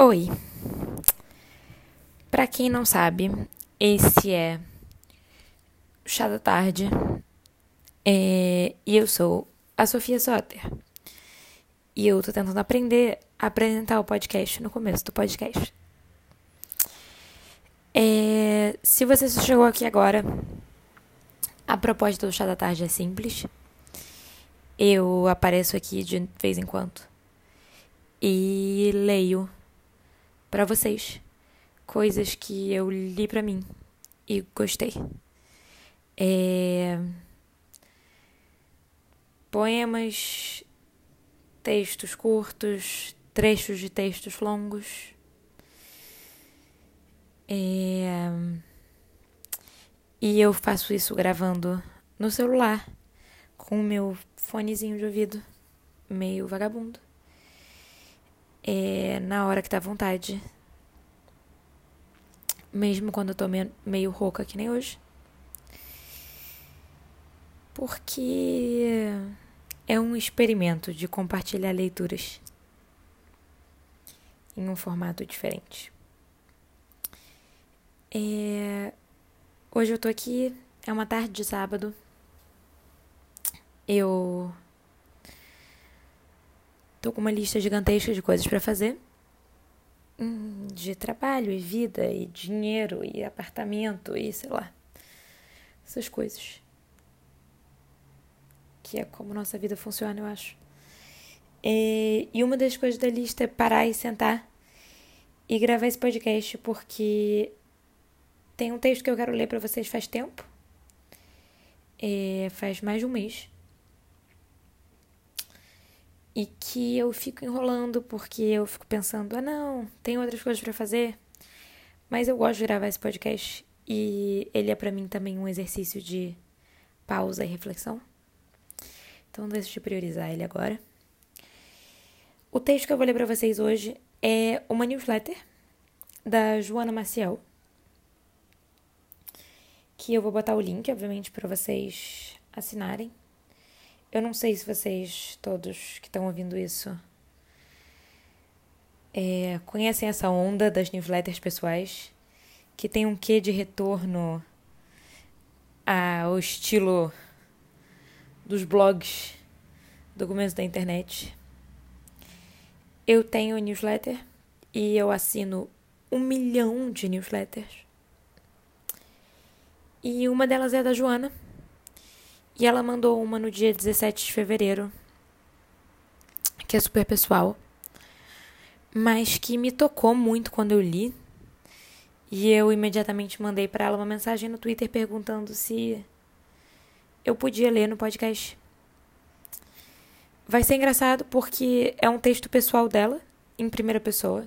Oi. Para quem não sabe, esse é o Chá da Tarde. É... E eu sou a Sofia Soter. E eu tô tentando aprender a apresentar o podcast no começo do podcast. É... Se você chegou aqui agora, a proposta do Chá da Tarde é simples. Eu apareço aqui de vez em quando e leio para vocês coisas que eu li para mim e gostei. É... Poemas, textos curtos, trechos de textos longos. É... E eu faço isso gravando no celular, com o meu fonezinho de ouvido, meio vagabundo é, na hora que dá vontade. Mesmo quando eu tô meio rouca, que nem hoje. Porque é um experimento de compartilhar leituras em um formato diferente. É... Hoje eu tô aqui, é uma tarde de sábado. Eu Tô com uma lista gigantesca de coisas para fazer. Hum, de trabalho e vida e dinheiro e apartamento e sei lá. Essas coisas. Que é como nossa vida funciona, eu acho. E, uma das coisas da lista é parar e sentar e gravar esse podcast porque tem um texto que eu quero ler para vocês faz tempo. Faz mais de um mês e que eu fico enrolando porque eu fico pensando, ah não, tem outras coisas para fazer. Mas eu gosto de gravar esse podcast e ele é para mim também um exercício de pausa e reflexão. Então deixa eu priorizar ele agora. O texto que eu vou ler para vocês hoje é uma newsletter da Joana Maciel, que eu vou botar o link, obviamente, para vocês assinarem. Eu não sei se vocês todos que estão ouvindo isso é, conhecem essa onda das newsletters pessoais que tem um quê de retorno ao estilo dos blogs do começo da internet. Eu tenho newsletter e eu assino um milhão de newsletters. E uma delas é da Joana, e ela mandou uma no dia 17 de fevereiro, que é super pessoal, mas que me tocou muito quando eu li. E eu imediatamente mandei para ela uma mensagem no Twitter perguntando se eu podia ler no podcast. Vai ser engraçado porque é um texto pessoal dela, em primeira pessoa.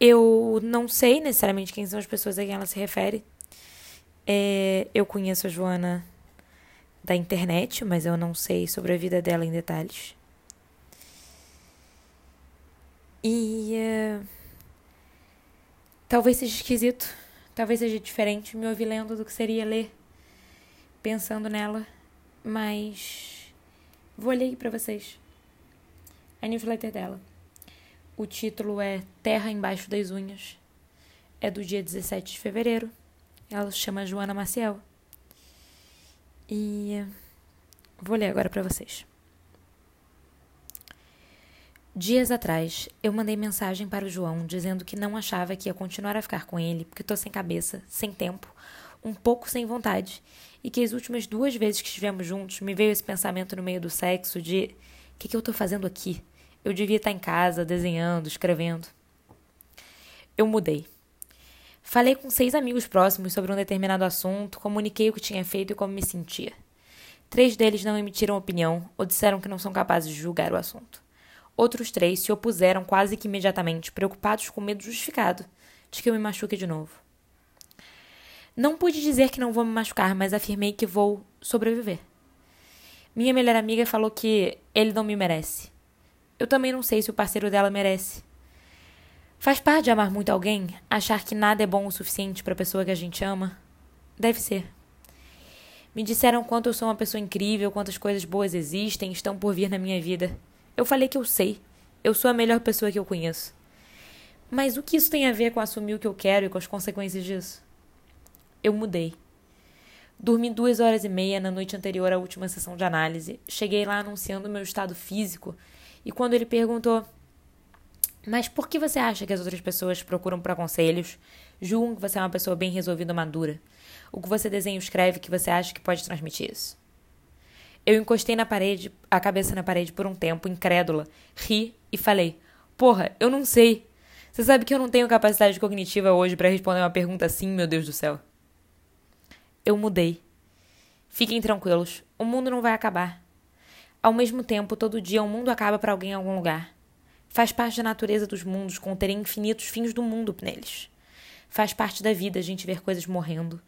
Eu não sei necessariamente quem são as pessoas a quem ela se refere. É, eu conheço a Joana da internet, mas eu não sei sobre a vida dela em detalhes. E uh, talvez seja esquisito, talvez seja diferente me ouvir lendo do que seria ler pensando nela, mas vou ler para vocês. A newsletter dela. O título é Terra Embaixo das Unhas. É do dia 17 de fevereiro. Ela se chama Joana Maciel. E vou ler agora para vocês. Dias atrás, eu mandei mensagem para o João dizendo que não achava que ia continuar a ficar com ele porque estou sem cabeça, sem tempo, um pouco sem vontade, e que as últimas duas vezes que estivemos juntos me veio esse pensamento no meio do sexo de: o que, que eu estou fazendo aqui? Eu devia estar em casa, desenhando, escrevendo. Eu mudei. Falei com seis amigos próximos sobre um determinado assunto, comuniquei o que tinha feito e como me sentia. Três deles não emitiram opinião ou disseram que não são capazes de julgar o assunto. Outros três se opuseram quase que imediatamente, preocupados com medo justificado de que eu me machuque de novo. Não pude dizer que não vou me machucar, mas afirmei que vou sobreviver. Minha melhor amiga falou que ele não me merece. Eu também não sei se o parceiro dela merece. Faz parte de amar muito alguém achar que nada é bom o suficiente para a pessoa que a gente ama? Deve ser. Me disseram quanto eu sou uma pessoa incrível, quantas coisas boas existem estão por vir na minha vida. Eu falei que eu sei. Eu sou a melhor pessoa que eu conheço. Mas o que isso tem a ver com assumir o que eu quero e com as consequências disso? Eu mudei. Dormi duas horas e meia na noite anterior à última sessão de análise. Cheguei lá anunciando meu estado físico e quando ele perguntou: Mas por que você acha que as outras pessoas procuram por conselhos? Julgam que você é uma pessoa bem resolvida e madura. O que você desenha ou escreve que você acha que pode transmitir isso? Eu encostei na parede, a cabeça na parede por um tempo, incrédula, ri e falei: Porra, eu não sei. Você sabe que eu não tenho capacidade cognitiva hoje para responder uma pergunta assim, meu Deus do céu. Eu mudei. Fiquem tranquilos, o mundo não vai acabar. Ao mesmo tempo, todo dia o mundo acaba para alguém em algum lugar. Faz parte da natureza dos mundos conterem infinitos fins do mundo neles. Faz parte da vida a gente ver coisas morrendo,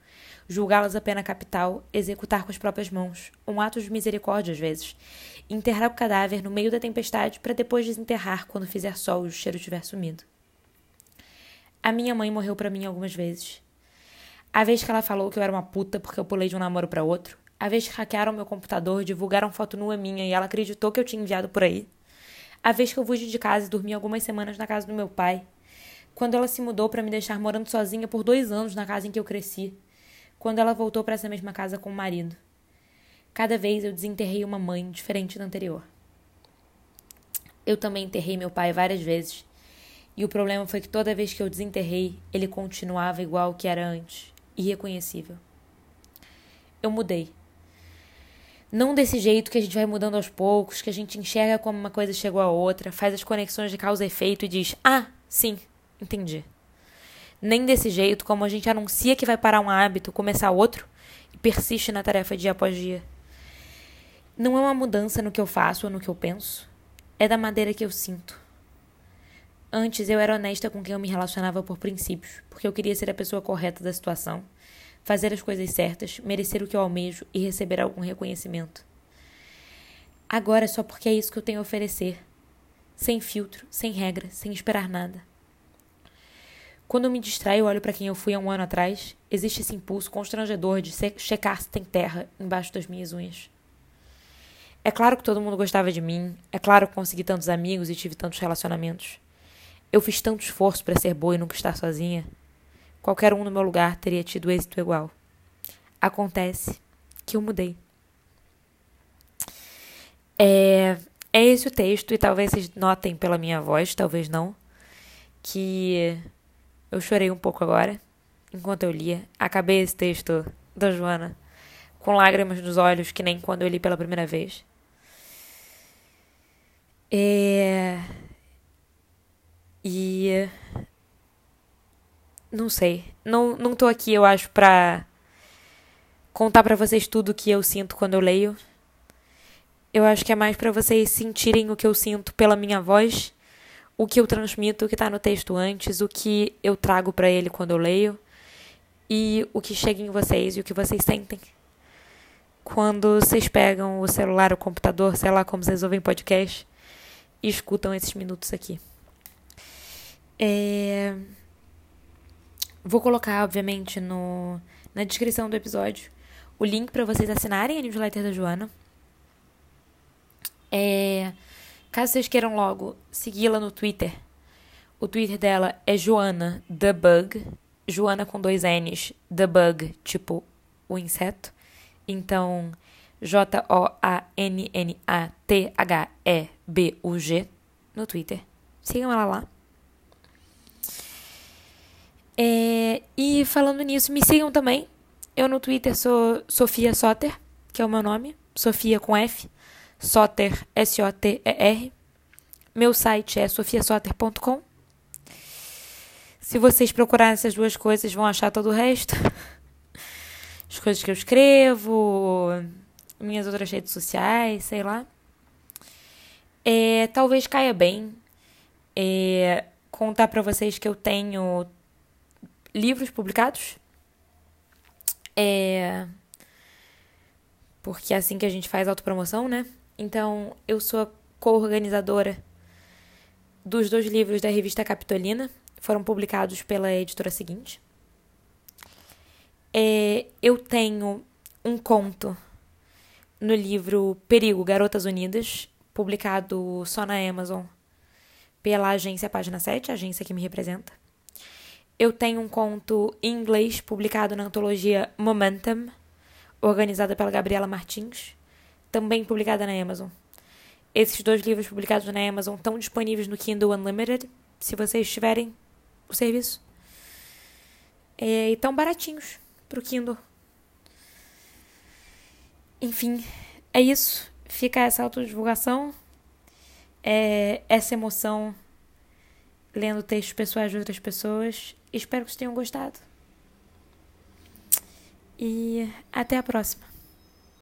julgá-las a pena capital, executar com as próprias mãos, um ato de misericórdia às vezes, enterrar o cadáver no meio da tempestade para depois desenterrar quando fizer sol e o cheiro tiver sumido. A minha mãe morreu para mim algumas vezes. A vez que ela falou que eu era uma puta porque eu pulei de um namoro para outro, a vez que hackearam meu computador, divulgaram foto nua minha e ela acreditou que eu tinha enviado por aí. A vez que eu fugi de casa e dormi algumas semanas na casa do meu pai. Quando ela se mudou para me deixar morando sozinha por dois anos na casa em que eu cresci quando ela voltou para essa mesma casa com o marido. Cada vez eu desenterrei uma mãe diferente da anterior. Eu também enterrei meu pai várias vezes, e o problema foi que toda vez que eu desenterrei, ele continuava igual que era antes, irreconhecível. Eu mudei. Não desse jeito que a gente vai mudando aos poucos, que a gente enxerga como uma coisa chegou a outra, faz as conexões de causa e efeito e diz: Ah, sim, entendi nem desse jeito como a gente anuncia que vai parar um hábito, começar outro e persiste na tarefa dia após dia. Não é uma mudança no que eu faço ou no que eu penso, é da maneira que eu sinto. Antes eu era honesta com quem eu me relacionava por princípios, porque eu queria ser a pessoa correta da situação, fazer as coisas certas, merecer o que eu almejo e receber algum reconhecimento. Agora é só porque é isso que eu tenho a oferecer. Sem filtro, sem regra, sem esperar nada. Quando eu me distraio e olho para quem eu fui há um ano atrás, existe esse impulso constrangedor de checar se tem terra embaixo das minhas unhas. É claro que todo mundo gostava de mim, é claro que consegui tantos amigos e tive tantos relacionamentos. Eu fiz tanto esforço para ser boa e nunca estar sozinha. Qualquer um no meu lugar teria tido êxito igual. Acontece que eu mudei. É, é esse o texto, e talvez vocês notem pela minha voz, talvez não, que eu chorei um pouco agora, enquanto eu lia. Acabei esse texto da Joana com lágrimas nos olhos, que nem quando eu li pela primeira vez. É... E. Não sei. Não, não tô aqui, eu acho, pra contar para vocês tudo o que eu sinto quando eu leio. Eu acho que é mais para vocês sentirem o que eu sinto pela minha voz o que eu transmito, o que está no texto antes, o que eu trago para ele quando eu leio e o que chega em vocês e o que vocês sentem quando vocês pegam o celular, o computador, sei lá como vocês ouvem podcast e escutam esses minutos aqui. É... Vou colocar, obviamente, no, na descrição do episódio o link para vocês assinarem a newsletter da Joana. É Caso vocês queiram logo segui-la no Twitter, o Twitter dela é Joana The Bug, Joana com dois N's, The Bug, tipo o inseto. Então, J-O-A-N-N-A-T-H-E-B-U-G no Twitter. Sigam ela lá. É, e falando nisso, me sigam também. Eu no Twitter sou Sofia Soter, que é o meu nome. Sofia com F. Soter, S-O-T-E-R. Meu site é sofiasoter.com. Se vocês procurarem essas duas coisas, vão achar todo o resto. As coisas que eu escrevo, minhas outras redes sociais, sei lá. É, talvez caia bem é, contar para vocês que eu tenho livros publicados. É, porque é assim que a gente faz autopromoção, né? Então, eu sou a co-organizadora dos dois livros da revista Capitolina, foram publicados pela editora seguinte. É, eu tenho um conto no livro Perigo Garotas Unidas, publicado só na Amazon pela agência Página 7, a agência que me representa. Eu tenho um conto em inglês publicado na antologia Momentum, organizada pela Gabriela Martins, também publicada na Amazon. Esses dois livros publicados na Amazon estão disponíveis no Kindle Unlimited, se vocês tiverem o serviço. É, e tão baratinhos pro Kindle. Enfim, é isso. Fica essa autodivulgação, é, essa emoção lendo textos pessoais de outras pessoas. Espero que vocês tenham gostado. E até a próxima.